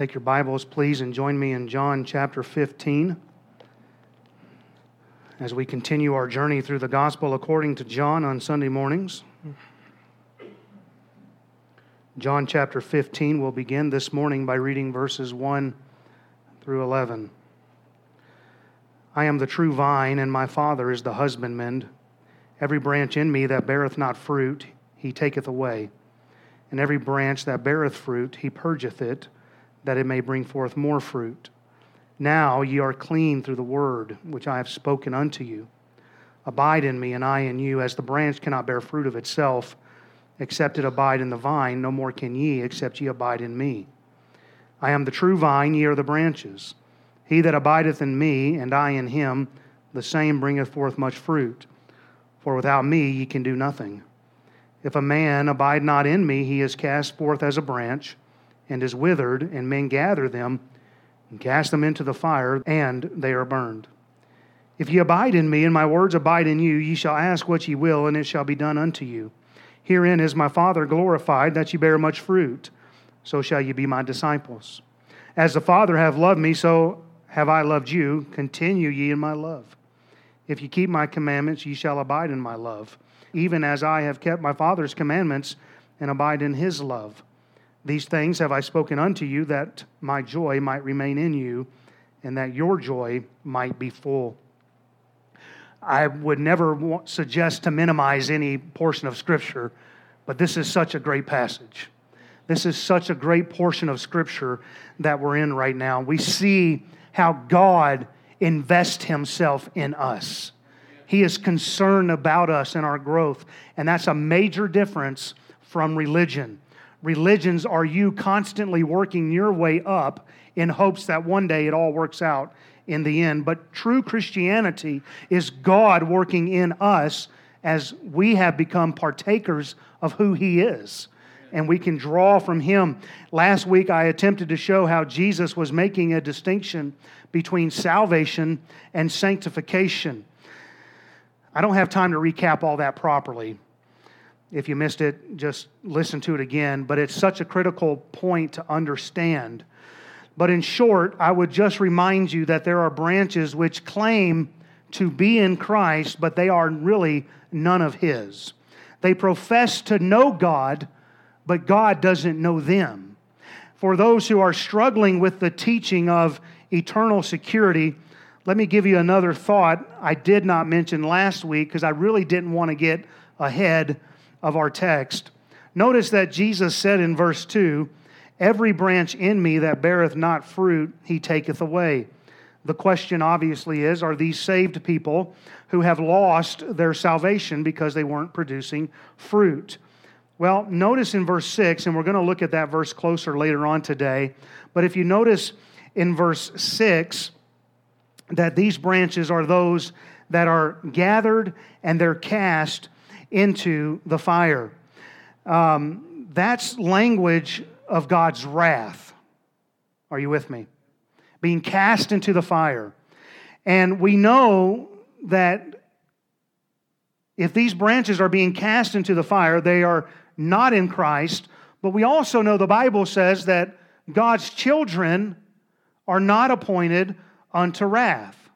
Take your Bibles, please, and join me in John chapter 15 as we continue our journey through the gospel according to John on Sunday mornings. John chapter 15 will begin this morning by reading verses 1 through 11. I am the true vine, and my Father is the husbandman. Every branch in me that beareth not fruit, he taketh away. And every branch that beareth fruit, he purgeth it, that it may bring forth more fruit. Now ye are clean through the word which I have spoken unto you. Abide in me, and I in you, as the branch cannot bear fruit of itself, except it abide in the vine, no more can ye, except ye abide in me. I am the true vine, ye are the branches. He that abideth in me, and I in him, the same bringeth forth much fruit. For without me ye can do nothing. If a man abide not in me, he is cast forth as a branch, and is withered, and men gather them, and cast them into the fire, and they are burned. If ye abide in me, and my words abide in you, ye shall ask what ye will, and it shall be done unto you. Herein is my Father glorified, that ye bear much fruit. So shall ye be my disciples. As the Father hath loved me, so have I loved you. Continue ye in my love. If ye keep my commandments, ye shall abide in my love, even as I have kept my Father's commandments and abide in his love. These things have I spoken unto you, that my joy might remain in you, and that your joy might be full. I would never suggest to minimize any portion of Scripture, but this is such a great passage. This is such a great portion of Scripture that we're in right now. We see how God invests Himself in us. He is concerned about us and our growth, and that's a major difference from religion. Religions are you constantly working your way up in hopes that one day it all works out in the end. But true Christianity is God working in us as we have become partakers of who He is. And we can draw from Him. Last week, I attempted to show how Jesus was making a distinction between salvation and sanctification. I don't have time to recap all that properly. If you missed it, just listen to it again. But it's such a critical point to understand but in short, I would just remind you that there are branches which claim to be in Christ, but they are really none of His. They profess to know God, but God doesn't know them. For those who are struggling with the teaching of eternal security, let me give you another thought I did not mention last week because I really didn't want to get ahead of our text. Notice that Jesus said in verse 2 Every branch in me that beareth not fruit, he taketh away. The question obviously is are these saved people who have lost their salvation because they weren't producing fruit? Well, notice in verse 6, and we're going to look at that verse closer later on today, but if you notice in verse 6 that these branches are those that are gathered and they're cast into the fire. Um, that's language of God's wrath. Are you with me? Being cast into the fire. And we know that if these branches are being cast into the fire, they are not in Christ. But we also know the Bible says that God's children are not appointed unto wrath.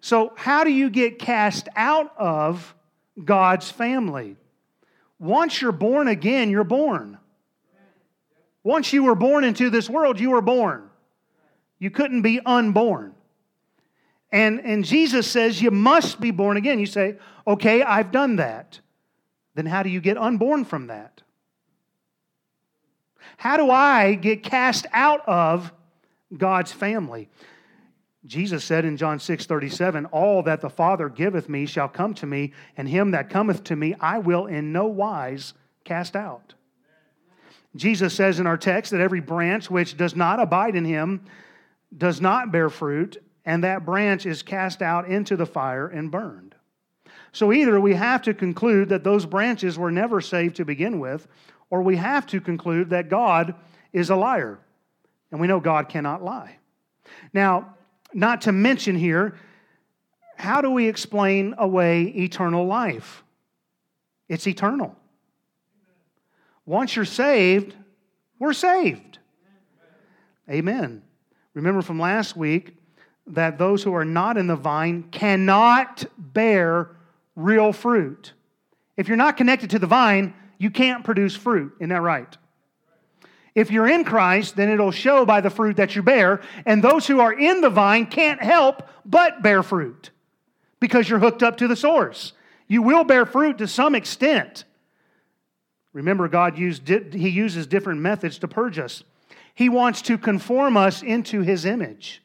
So, how do you get cast out of God's family? Once you're born again, you're born. Once you were born into this world, you were born. You couldn't be unborn. And, and Jesus says you must be born again. You say, okay, I've done that. Then how do you get unborn from that? How do I get cast out of God's family? Jesus said in John 6 37, All that the Father giveth me shall come to me, and him that cometh to me I will in no wise cast out. Jesus says in our text that every branch which does not abide in him does not bear fruit, and that branch is cast out into the fire and burned. So either we have to conclude that those branches were never saved to begin with, or we have to conclude that God is a liar. And we know God cannot lie. Now, not to mention here, how do we explain away eternal life? It's eternal. Once you're saved, we're saved. Amen. Remember from last week that those who are not in the vine cannot bear real fruit. If you're not connected to the vine, you can't produce fruit. Isn't that right? If you're in Christ, then it'll show by the fruit that you bear. And those who are in the vine can't help but bear fruit because you're hooked up to the source. You will bear fruit to some extent. Remember, God used, He uses different methods to purge us. He wants to conform us into His image.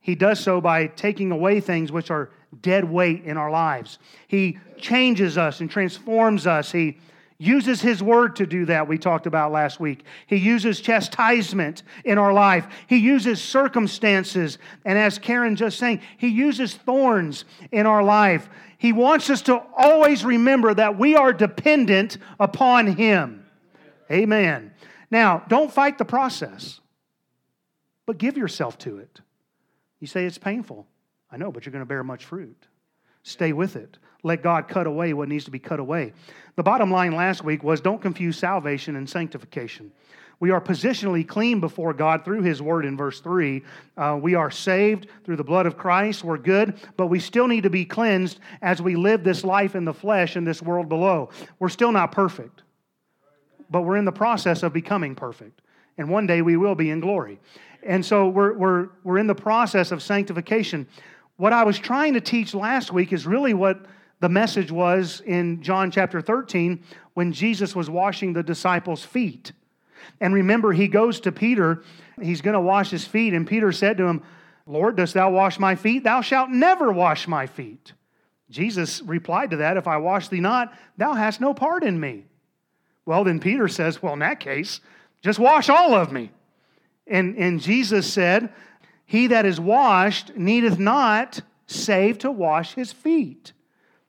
He does so by taking away things which are dead weight in our lives. He changes us and transforms us. He uses His Word to do that, we talked about last week. He uses chastisement in our life. He uses circumstances. And as Karen just saying, He uses thorns in our life. He wants us to always remember that we are dependent upon Him. Amen. Now, don't fight the process, but give yourself to it. You say it's painful. I know, but you're going to bear much fruit. Stay with it. Let God cut away what needs to be cut away. The bottom line last week was don't confuse salvation and sanctification. We are positionally clean before God through His Word in verse 3. Uh, we are saved through the blood of Christ. We're good, but we still need to be cleansed as we live this life in the flesh in this world below. We're still not perfect, but we're in the process of becoming perfect. And one day we will be in glory. And so we're, we're, we're in the process of sanctification. What I was trying to teach last week is really what the message was in John chapter 13 when Jesus was washing the disciples' feet. And remember, he goes to Peter, he's going to wash his feet, and Peter said to him, Lord, dost thou wash my feet? Thou shalt never wash my feet. Jesus replied to that, If I wash thee not, thou hast no part in me. Well, then Peter says, Well, in that case, just wash all of me. And, and Jesus said, He that is washed needeth not save to wash his feet,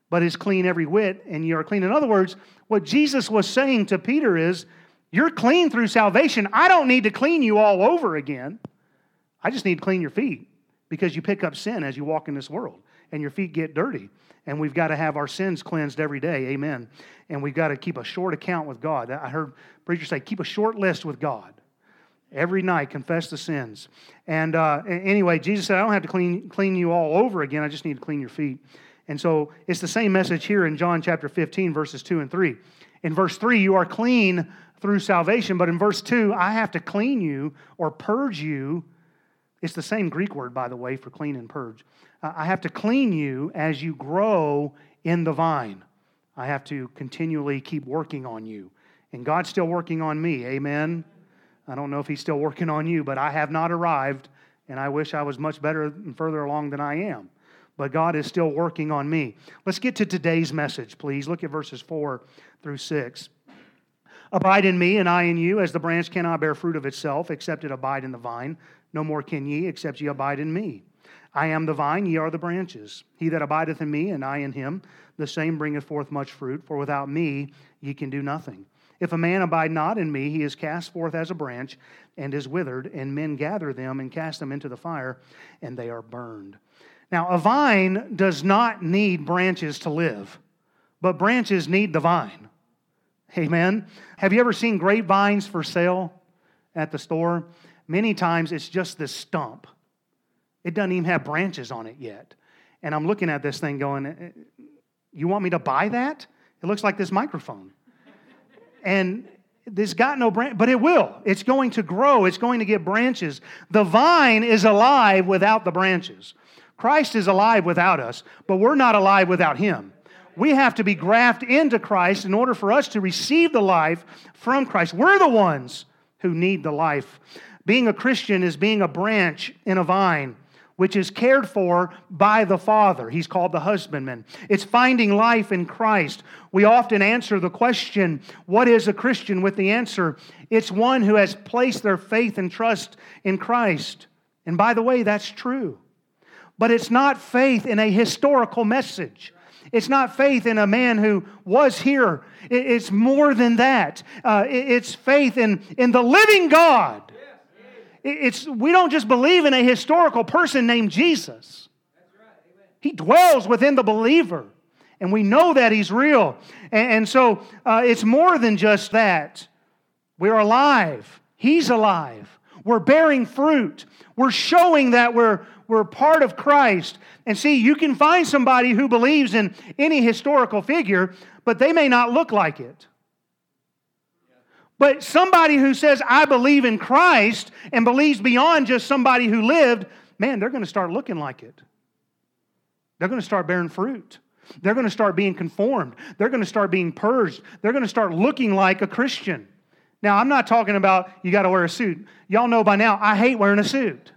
but is clean every whit, and you are clean. In other words, what Jesus was saying to Peter is, You're clean through salvation. I don't need to clean you all over again. I just need to clean your feet because you pick up sin as you walk in this world and your feet get dirty. And we've got to have our sins cleansed every day. Amen. And we've got to keep a short account with God. I heard preachers say, keep a short list with God. Every night, confess the sins. And uh, anyway, Jesus said, I don't have to clean, clean you all over again. I just need to clean your feet. And so it's the same message here in John chapter 15, verses 2 and 3. In verse 3, you are clean through salvation. But in verse 2, I have to clean you or purge you. It's the same Greek word, by the way, for clean and purge. Uh, I have to clean you as you grow in the vine. I have to continually keep working on you. And God's still working on me. Amen. I don't know if He's still working on you, but I have not arrived, and I wish I was much better and further along than I am. But God is still working on me. Let's get to today's message, please. Look at verses 4 through 6. Abide in me, and I in you, as the branch cannot bear fruit of itself, except it abide in the vine. No more can ye, except ye abide in me. I am the vine, ye are the branches. He that abideth in me, and I in him, the same bringeth forth much fruit, for without me ye can do nothing. If a man abide not in me, he is cast forth as a branch and is withered, and men gather them and cast them into the fire, and they are burned. Now, a vine does not need branches to live, but branches need the vine. Amen. Have you ever seen grapevines for sale at the store? Many times it's just this stump. It doesn't even have branches on it yet. And I'm looking at this thing going, eh, You want me to buy that? It looks like this microphone and there's got no branch, but it will. It's going to grow, it's going to get branches. The vine is alive without the branches. Christ is alive without us, but we're not alive without Him. We have to be grafted into Christ in order for us to receive the life from Christ. We're the ones who need the life. Being a Christian is being a branch in a vine which is cared for by the Father. He's called the husbandman. It's finding life in Christ. We often answer the question, What is a Christian? with the answer, It's one who has placed their faith and trust in Christ. And by the way, that's true. But it's not faith in a historical message. It's not faith in a man who was here. It's more than that. Uh, it's faith in, in the living God it's, we don't just believe in a historical person named Jesus. He dwells within the believer, and we know that He's real. And, and so uh, it's more than just that. We're alive, He's alive. We're bearing fruit. We're showing that we're, we're part of Christ. And see, you can find somebody who believes in any historical figure, but they may not look like it. But somebody who says, I believe in Christ and believes beyond just somebody who lived, man, they're going to start looking like it. They're going to start bearing fruit. They're going to start being conformed. They're going to start being purged. They're going to start looking like a Christian. Now, I'm not talking about you got to wear a suit. Y'all know by now, I hate wearing a suit.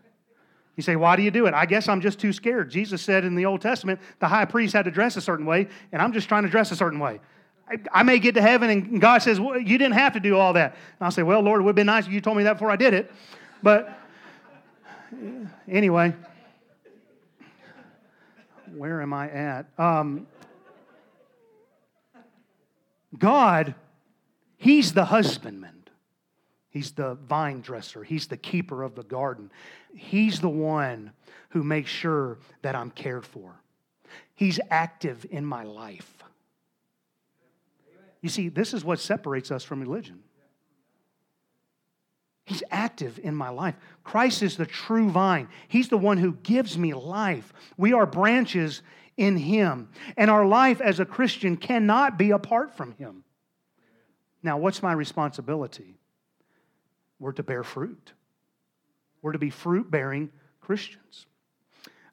You say, why do you do it? I guess I'm just too scared. Jesus said in the Old Testament, the high priest had to dress a certain way, and I'm just trying to dress a certain way. I, I may get to heaven, and God says, well, you didn't have to do all that. And I'll say, well, Lord, it would have been nice if you told me that before I did it. But anyway, where am I at? Um, God, He's the husbandman. He's the vine dresser. He's the keeper of the garden. He's the one who makes sure that I'm cared for. He's active in my life. You see, this is what separates us from religion. He's active in my life. Christ is the true vine. He's the one who gives me life. We are branches in Him. And our life as a Christian cannot be apart from Him. Now, what's my responsibility? We're to bear fruit. We're to be fruit bearing Christians.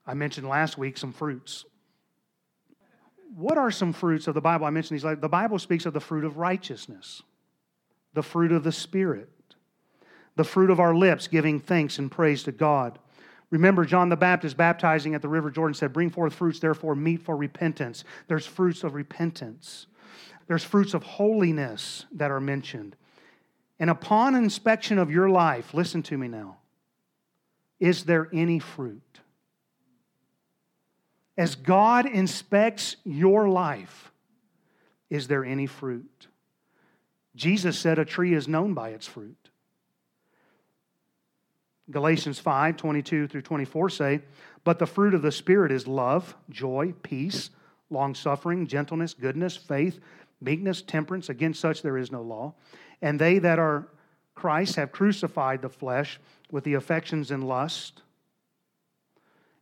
I mentioned last week some fruits. What are some fruits of the Bible? I mentioned these. Like The Bible speaks of the fruit of righteousness, the fruit of the Spirit, the fruit of our lips, giving thanks and praise to God. Remember, John the Baptist baptizing at the River Jordan said, Bring forth fruits, therefore, meet for repentance. There's fruits of repentance, there's fruits of holiness that are mentioned. And upon inspection of your life, listen to me now, is there any fruit? As God inspects your life, is there any fruit? Jesus said a tree is known by its fruit. Galatians 5 22 through 24 say, But the fruit of the Spirit is love, joy, peace, long suffering, gentleness, goodness, faith, meekness, temperance. Against such there is no law. And they that are Christ have crucified the flesh with the affections and lust.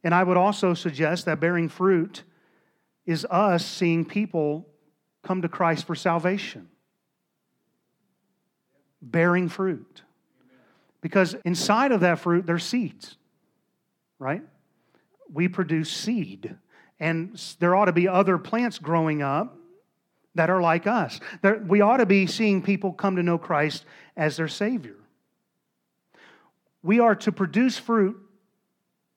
And I would also suggest that bearing fruit is us seeing people come to Christ for salvation. Bearing fruit. Because inside of that fruit, there's seeds, right? We produce seed. And there ought to be other plants growing up that are like us. We ought to be seeing people come to know Christ as their Savior. We are to produce fruit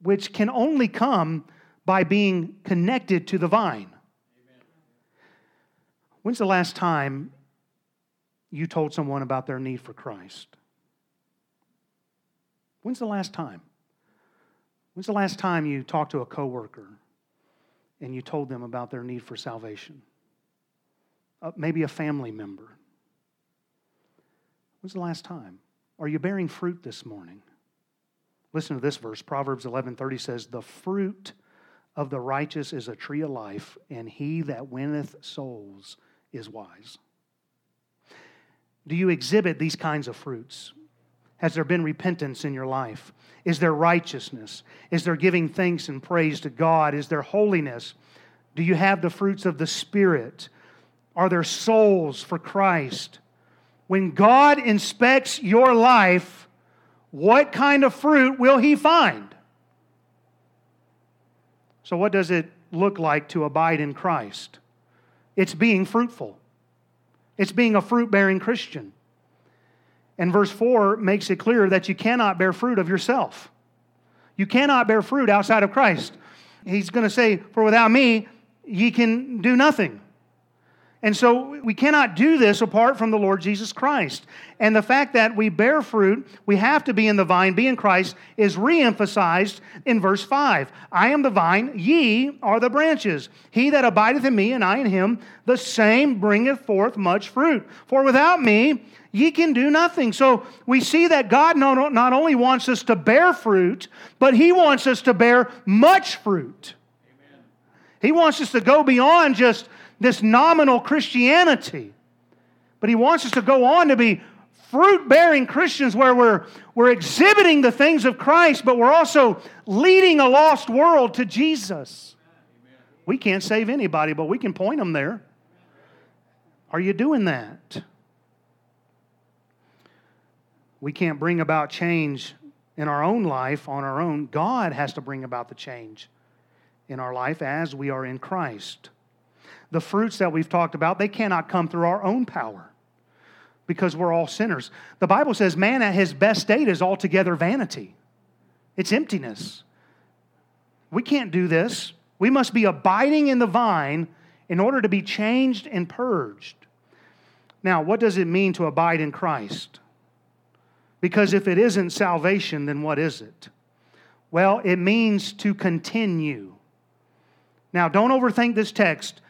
which can only come by being connected to the vine. Amen. When's the last time you told someone about their need for Christ? When's the last time? When's the last time you talked to a coworker and you told them about their need for salvation? Uh, maybe a family member. When's the last time? Are you bearing fruit this morning? Listen to this verse. Proverbs 11:30 says, "The fruit of the righteous is a tree of life, and he that winneth souls is wise." Do you exhibit these kinds of fruits? Has there been repentance in your life? Is there righteousness? Is there giving thanks and praise to God? Is there holiness? Do you have the fruits of the Spirit? Are there souls for Christ? When God inspects your life, what kind of fruit will He find? So, what does it look like to abide in Christ? It's being fruitful, it's being a fruit bearing Christian. And verse 4 makes it clear that you cannot bear fruit of yourself. You cannot bear fruit outside of Christ. He's going to say, For without me, ye can do nothing. And so we cannot do this apart from the Lord Jesus Christ. And the fact that we bear fruit, we have to be in the vine, be in Christ, is reemphasized in verse 5. I am the vine, ye are the branches. He that abideth in me, and I in him, the same bringeth forth much fruit. For without me, ye can do nothing. So we see that God not only wants us to bear fruit, but he wants us to bear much fruit. Amen. He wants us to go beyond just this nominal Christianity. But he wants us to go on to be fruit bearing Christians where we're, we're exhibiting the things of Christ, but we're also leading a lost world to Jesus. We can't save anybody, but we can point them there. Are you doing that? We can't bring about change in our own life on our own. God has to bring about the change in our life as we are in Christ. The fruits that we've talked about, they cannot come through our own power because we're all sinners. The Bible says man at his best state is altogether vanity, it's emptiness. We can't do this. We must be abiding in the vine in order to be changed and purged. Now, what does it mean to abide in Christ? Because if it isn't salvation, then what is it? Well, it means to continue. Now, don't overthink this text.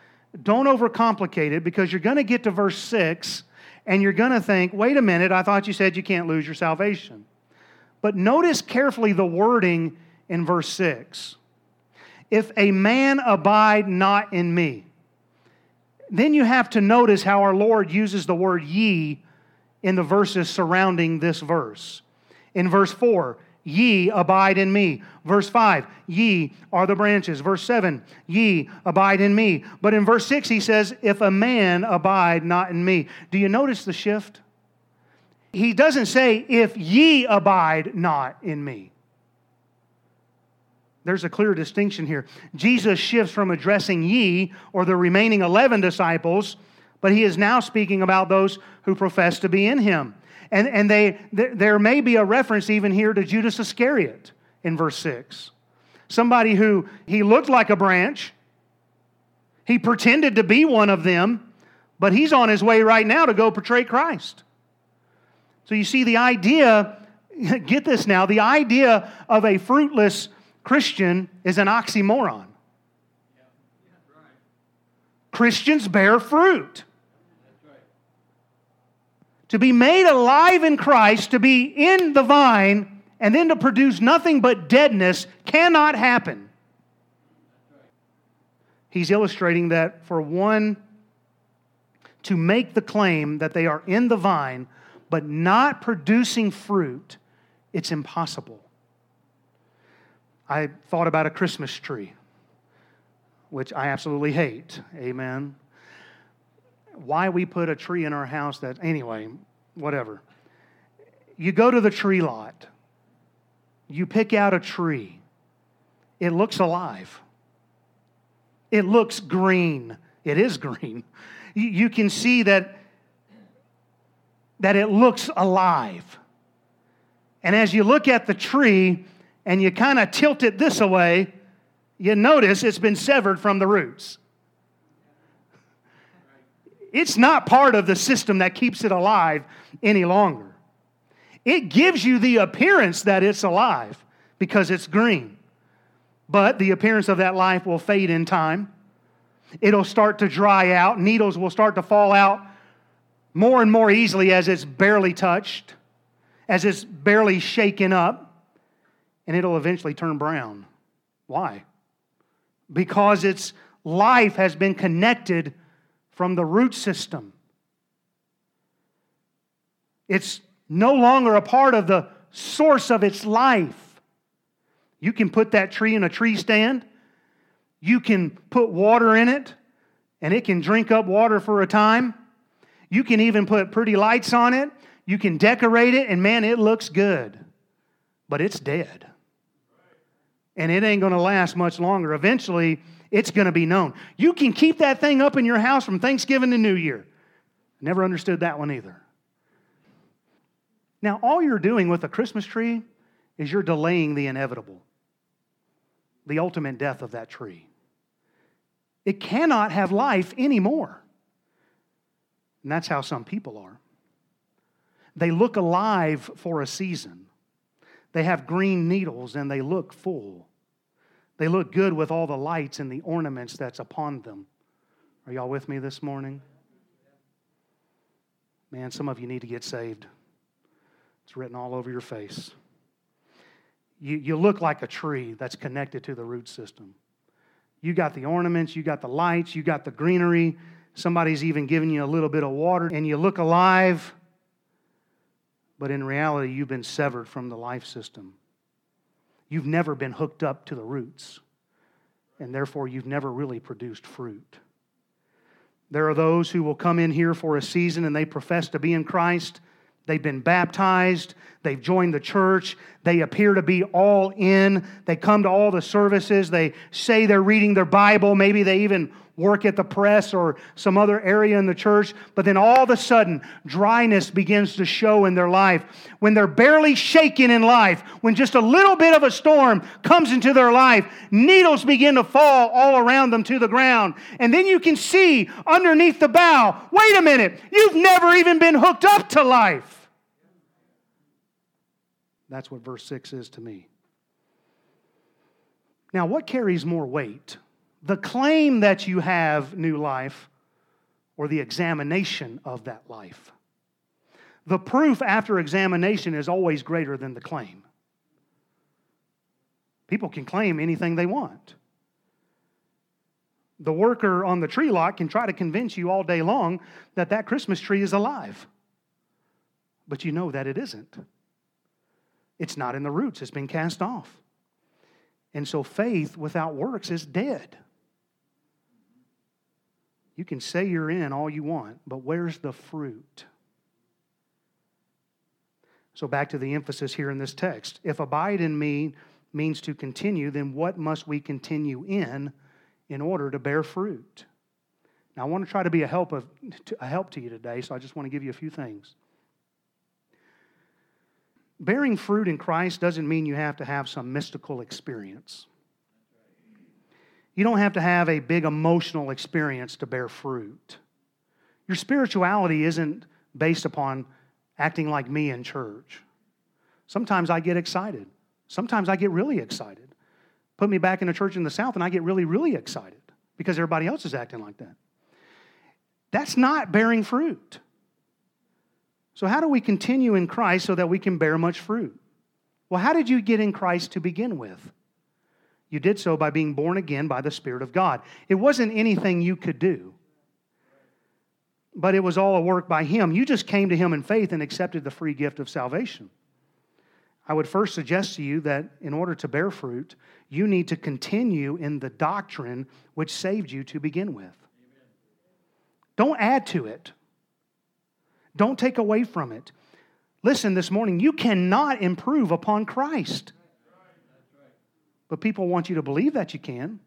Don't overcomplicate it because you're going to get to verse 6 and you're going to think, wait a minute, I thought you said you can't lose your salvation. But notice carefully the wording in verse 6. If a man abide not in me, then you have to notice how our Lord uses the word ye in the verses surrounding this verse. In verse 4, Ye abide in me. Verse 5, ye are the branches. Verse 7, ye abide in me. But in verse 6, he says, If a man abide not in me. Do you notice the shift? He doesn't say, If ye abide not in me. There's a clear distinction here. Jesus shifts from addressing ye, or the remaining 11 disciples, but he is now speaking about those who profess to be in him. And, and they, there may be a reference even here to Judas Iscariot in verse 6. Somebody who he looked like a branch, he pretended to be one of them, but he's on his way right now to go portray Christ. So you see, the idea, get this now, the idea of a fruitless Christian is an oxymoron. Christians bear fruit to be made alive in Christ, to be in the vine, and then to produce nothing but deadness cannot happen. He's illustrating that for one to make the claim that they are in the vine but not producing fruit, it's impossible. I thought about a Christmas tree, which I absolutely hate. Amen why we put a tree in our house that, anyway, whatever. You go to the tree lot, you pick out a tree, it looks alive, it looks green. It is green. You can see that, that it looks alive. And as you look at the tree and you kind of tilt it this way, you notice it's been severed from the roots. It's not part of the system that keeps it alive any longer. It gives you the appearance that it's alive because it's green. But the appearance of that life will fade in time. It'll start to dry out. Needles will start to fall out more and more easily as it's barely touched, as it's barely shaken up, and it'll eventually turn brown. Why? Because its life has been connected from the root system. It's no longer a part of the source of its life. You can put that tree in a tree stand, you can put water in it, and it can drink up water for a time. You can even put pretty lights on it. You can decorate it, and man, it looks good. But it's dead. And it ain't going to last much longer. Eventually, it's going to be known. You can keep that thing up in your house from Thanksgiving to New Year. Never understood that one either. Now, all you're doing with a Christmas tree is you're delaying the inevitable, the ultimate death of that tree. It cannot have life anymore. And that's how some people are. They look alive for a season. They have green needles and they look full. They look good with all the lights and the ornaments that's upon them. Are y'all with me this morning? Man, some of you need to get saved. It's written all over your face. You, you look like a tree that's connected to the root system. You got the ornaments, you got the lights, you got the greenery. Somebody's even giving you a little bit of water, and you look alive, but in reality, you've been severed from the life system. You've never been hooked up to the roots, and therefore you've never really produced fruit. There are those who will come in here for a season and they profess to be in Christ. They've been baptized. They've joined the church. They appear to be all in. They come to all the services. They say they're reading their Bible. Maybe they even work at the press or some other area in the church, but then all of a sudden, dryness begins to show in their life. When they're barely shaken in life, when just a little bit of a storm comes into their life, needles begin to fall all around them to the ground. And then you can see underneath the bough wait a minute, you've never even been hooked up to life. That's what verse 6 is to me. Now, what carries more weight? The claim that you have new life or the examination of that life. The proof after examination is always greater than the claim. People can claim anything they want. The worker on the tree lot can try to convince you all day long that that Christmas tree is alive. But you know that it isn't. It's not in the roots, it's been cast off. And so faith without works is dead. You can say you're in all you want, but where's the fruit? So, back to the emphasis here in this text. If abide in me means to continue, then what must we continue in in order to bear fruit? Now, I want to try to be a help, of, a help to you today, so I just want to give you a few things. Bearing fruit in Christ doesn't mean you have to have some mystical experience. You don't have to have a big emotional experience to bear fruit. Your spirituality isn't based upon acting like me in church. Sometimes I get excited. Sometimes I get really excited. Put me back in a church in the South and I get really, really excited because everybody else is acting like that. That's not bearing fruit. So, how do we continue in Christ so that we can bear much fruit? Well, how did you get in Christ to begin with? You did so by being born again by the Spirit of God. It wasn't anything you could do, but it was all a work by Him. You just came to Him in faith and accepted the free gift of salvation. I would first suggest to you that in order to bear fruit, you need to continue in the doctrine which saved you to begin with. Don't add to it, don't take away from it. Listen, this morning, you cannot improve upon Christ. But people want you to believe that you can,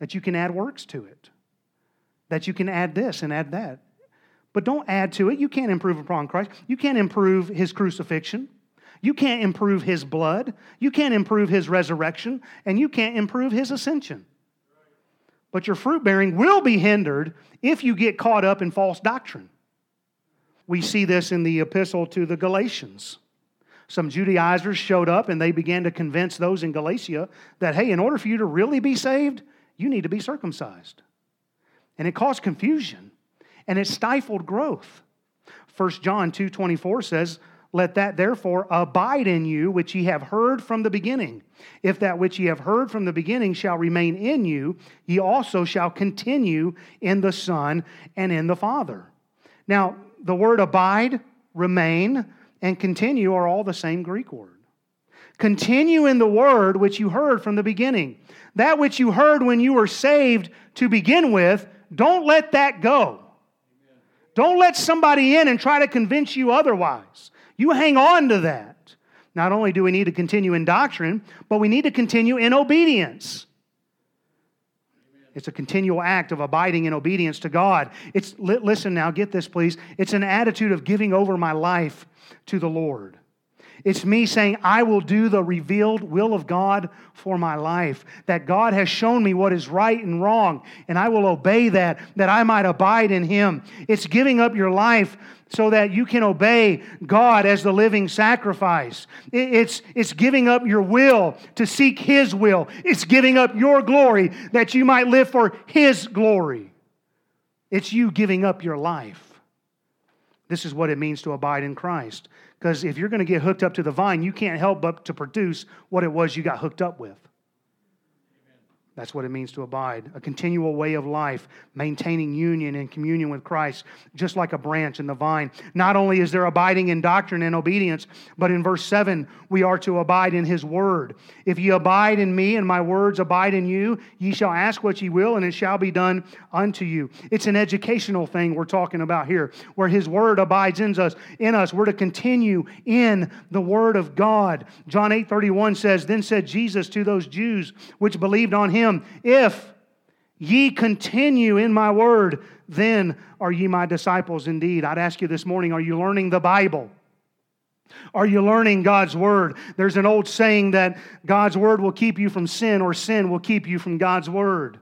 that you can add works to it, that you can add this and add that. But don't add to it. You can't improve upon Christ. You can't improve his crucifixion. You can't improve his blood. You can't improve his resurrection. And you can't improve his ascension. But your fruit bearing will be hindered if you get caught up in false doctrine. We see this in the epistle to the Galatians some Judaizers showed up and they began to convince those in Galatia that, hey, in order for you to really be saved, you need to be circumcised. And it caused confusion and it stifled growth. 1 John 2 24 says, Let that therefore abide in you which ye have heard from the beginning. If that which ye have heard from the beginning shall remain in you, ye also shall continue in the Son and in the Father. Now, the word abide, remain, and continue are all the same Greek word. Continue in the word which you heard from the beginning. That which you heard when you were saved to begin with, don't let that go. Don't let somebody in and try to convince you otherwise. You hang on to that. Not only do we need to continue in doctrine, but we need to continue in obedience. It's a continual act of abiding in obedience to God. It's listen now, get this please. It's an attitude of giving over my life to the Lord. It's me saying, I will do the revealed will of God for my life. That God has shown me what is right and wrong, and I will obey that, that I might abide in Him. It's giving up your life so that you can obey God as the living sacrifice. It's, it's giving up your will to seek His will. It's giving up your glory that you might live for His glory. It's you giving up your life. This is what it means to abide in Christ. Because if you're going to get hooked up to the vine, you can't help but to produce what it was you got hooked up with. That's what it means to abide. A continual way of life, maintaining union and communion with Christ, just like a branch in the vine. Not only is there abiding in doctrine and obedience, but in verse 7, we are to abide in his word. If ye abide in me and my words abide in you, ye shall ask what ye will, and it shall be done unto you. It's an educational thing we're talking about here, where his word abides in us. In us, we're to continue in the word of God. John 8 31 says, Then said Jesus to those Jews which believed on him, him, If ye continue in my word, then are ye my disciples indeed. I'd ask you this morning are you learning the Bible? Are you learning God's word? There's an old saying that God's word will keep you from sin, or sin will keep you from God's word.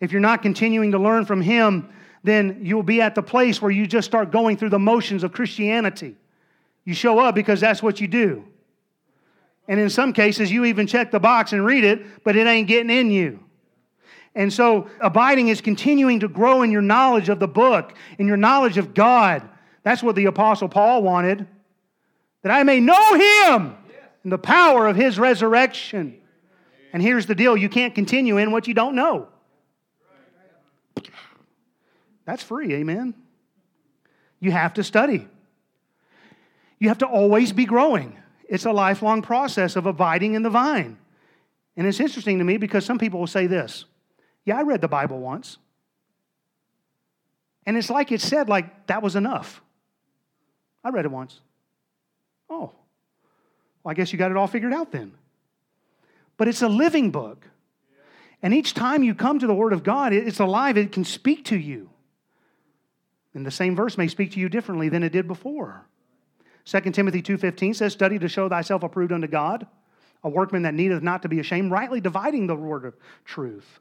If you're not continuing to learn from Him, then you'll be at the place where you just start going through the motions of Christianity. You show up because that's what you do. And in some cases, you even check the box and read it, but it ain't getting in you. And so, abiding is continuing to grow in your knowledge of the book, in your knowledge of God. That's what the Apostle Paul wanted. That I may know him and the power of his resurrection. And here's the deal you can't continue in what you don't know. That's free, amen? You have to study. You have to always be growing. It's a lifelong process of abiding in the vine. And it's interesting to me because some people will say this Yeah, I read the Bible once. And it's like it said, like, that was enough. I read it once. Oh, well, I guess you got it all figured out then. But it's a living book. And each time you come to the Word of God, it's alive, it can speak to you. And the same verse may speak to you differently than it did before. 2 Timothy 2.15 says, Study to show thyself approved unto God, a workman that needeth not to be ashamed, rightly dividing the word of truth.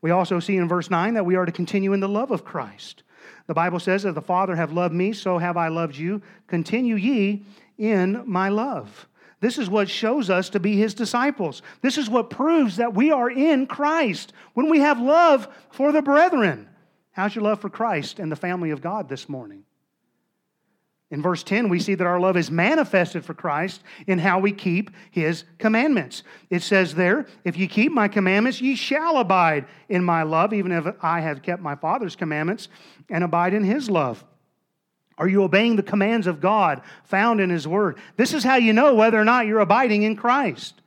We also see in verse 9 that we are to continue in the love of Christ. The Bible says, As the Father have loved me, so have I loved you. Continue ye in my love. This is what shows us to be his disciples. This is what proves that we are in Christ when we have love for the brethren. How's your love for Christ and the family of God this morning? In verse 10, we see that our love is manifested for Christ in how we keep his commandments. It says there, If ye keep my commandments, ye shall abide in my love, even if I have kept my Father's commandments and abide in his love. Are you obeying the commands of God found in his word? This is how you know whether or not you're abiding in Christ.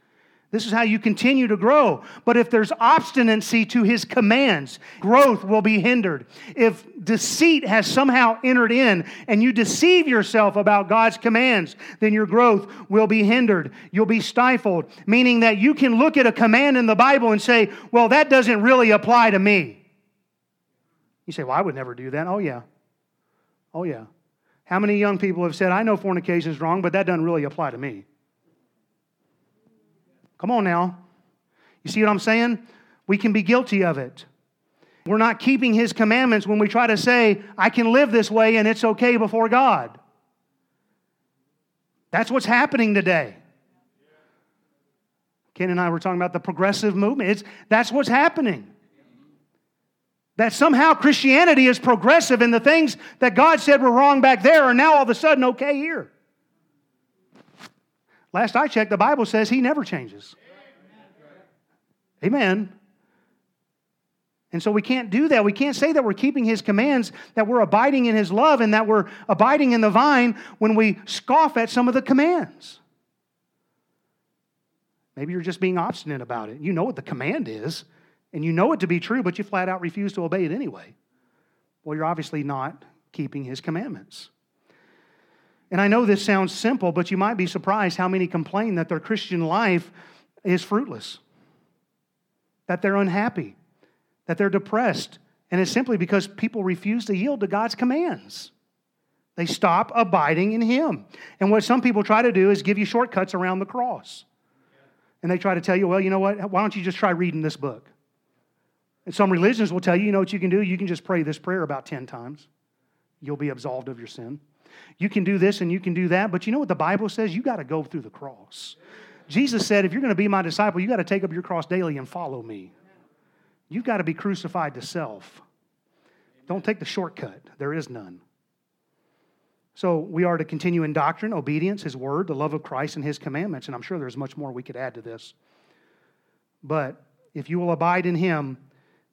This is how you continue to grow. But if there's obstinacy to his commands, growth will be hindered. If deceit has somehow entered in and you deceive yourself about God's commands, then your growth will be hindered. You'll be stifled, meaning that you can look at a command in the Bible and say, well, that doesn't really apply to me. You say, well, I would never do that. Oh, yeah. Oh, yeah. How many young people have said, I know fornication is wrong, but that doesn't really apply to me? Come on now. You see what I'm saying? We can be guilty of it. We're not keeping his commandments when we try to say, I can live this way and it's okay before God. That's what's happening today. Ken and I were talking about the progressive movement. It's, that's what's happening. That somehow Christianity is progressive and the things that God said were wrong back there are now all of a sudden okay here. Last I checked, the Bible says he never changes. Amen. And so we can't do that. We can't say that we're keeping his commands, that we're abiding in his love, and that we're abiding in the vine when we scoff at some of the commands. Maybe you're just being obstinate about it. You know what the command is, and you know it to be true, but you flat out refuse to obey it anyway. Well, you're obviously not keeping his commandments. And I know this sounds simple, but you might be surprised how many complain that their Christian life is fruitless, that they're unhappy, that they're depressed. And it's simply because people refuse to yield to God's commands. They stop abiding in Him. And what some people try to do is give you shortcuts around the cross. And they try to tell you, well, you know what? Why don't you just try reading this book? And some religions will tell you, you know what you can do? You can just pray this prayer about 10 times. You'll be absolved of your sin. You can do this and you can do that, but you know what the Bible says? You got to go through the cross. Jesus said, if you're going to be my disciple, you got to take up your cross daily and follow me. You've got to be crucified to self. Don't take the shortcut, there is none. So we are to continue in doctrine, obedience, His word, the love of Christ, and His commandments. And I'm sure there's much more we could add to this. But If you will abide in him,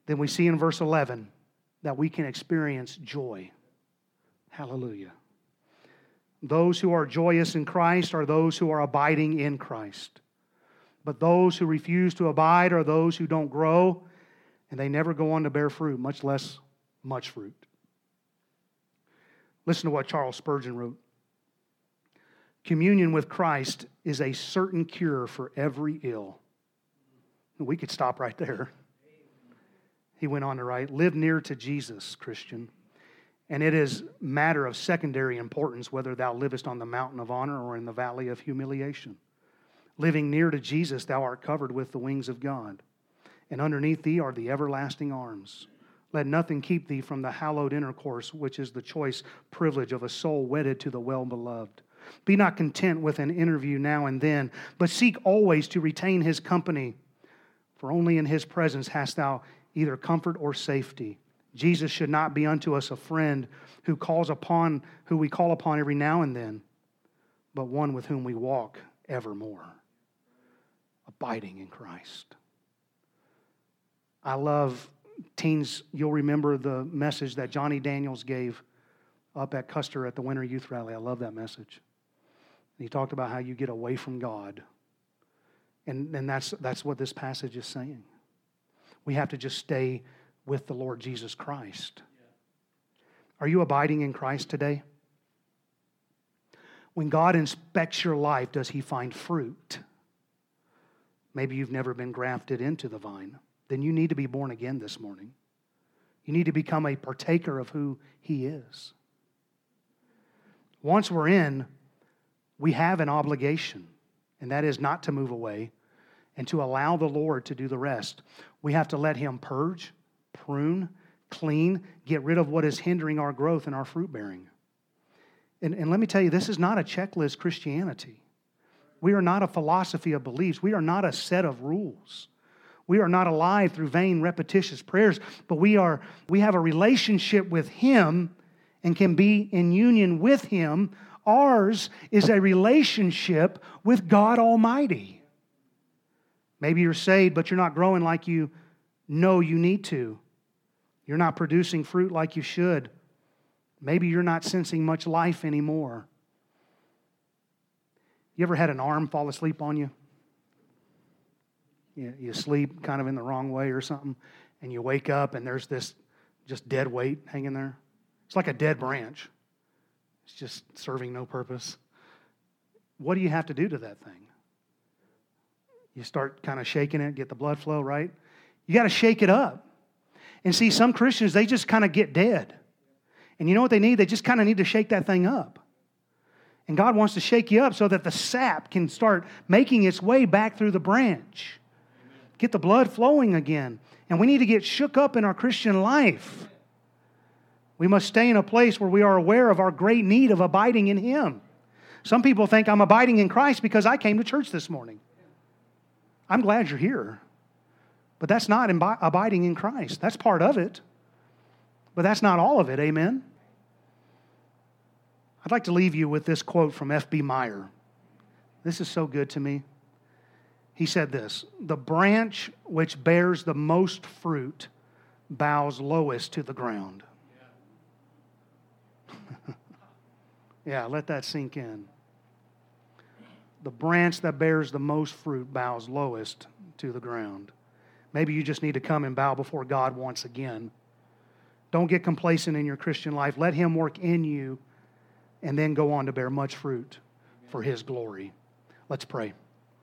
then we see in verse 11 that we can experience joy. Hallelujah. Those who are joyous in Christ are those who are abiding in Christ. But those who refuse to abide are those who don't grow and they never go on to bear fruit, much less much fruit. Listen to what Charles Spurgeon wrote Communion with Christ is a certain cure for every ill. We could stop right there. He went on to write Live near to Jesus, Christian. And it is matter of secondary importance whether thou livest on the mountain of honor or in the valley of humiliation. Living near to Jesus, thou art covered with the wings of God, and underneath thee are the everlasting arms. Let nothing keep thee from the hallowed intercourse, which is the choice privilege of a soul wedded to the well beloved. Be not content with an interview now and then, but seek always to retain his company, for only in his presence hast thou either comfort or safety. Jesus should not be unto us a friend who calls upon who we call upon every now and then, but one with whom we walk evermore, abiding in Christ. I love teens, you'll remember the message that Johnny Daniels gave up at Custer at the Winter Youth Rally. I love that message. he talked about how you get away from God. And, and that's, that's what this passage is saying. We have to just stay with the Lord Jesus Christ. Are you abiding in Christ today? When God inspects your life, does he find fruit? Maybe you've never been grafted into the vine. Then you need to be born again this morning. You need to become a partaker of who he is. Once we're in, we have an obligation, and that is not to move away and to allow the Lord to do the rest. We have to let him purge, prune, clean, get rid of what is hindering our growth and our fruit bearing. And, and let me tell you, this is not a checklist Christianity. We are not a philosophy of beliefs. We are not a set of rules. We are not alive through vain, repetitious prayers, but we, are, we have a relationship with Him and can be in union with Him. Ours is a relationship with God Almighty. Maybe you're saved, but you're not growing like you know you need to. You're not producing fruit like you should. Maybe you're not sensing much life anymore. You ever had an arm fall asleep on you? You, you sleep kind of in the wrong way or something, and you wake up and there's this just dead weight hanging there. It's like a dead branch, it's just serving no purpose. What do you have to do to that thing? You start kind of shaking it, get the blood flow, right? You got to shake it up. And see, some Christians, they just kind of get dead. And you know what they need? They just kind of need to shake that thing up. And God wants to shake you up so that the sap can start making its way back through the branch. Get the blood flowing again. And we need to get shook up in our Christian life. We must stay in a place where we are aware of our great need of abiding in Him. Some people think I'm abiding in Christ because I came to church this morning. I'm glad you're here. But that's not abiding in Christ. That's part of it. But that's not all of it. Amen? I'd like to leave you with this quote from F.B. Meyer. This is so good to me. He said this The branch which bears the most fruit bows lowest to the ground. Yeah, yeah let that sink in. The branch that bears the most fruit bows lowest to the ground. Maybe you just need to come and bow before God once again. Don't get complacent in your Christian life. Let Him work in you and then go on to bear much fruit for His glory. Let's pray.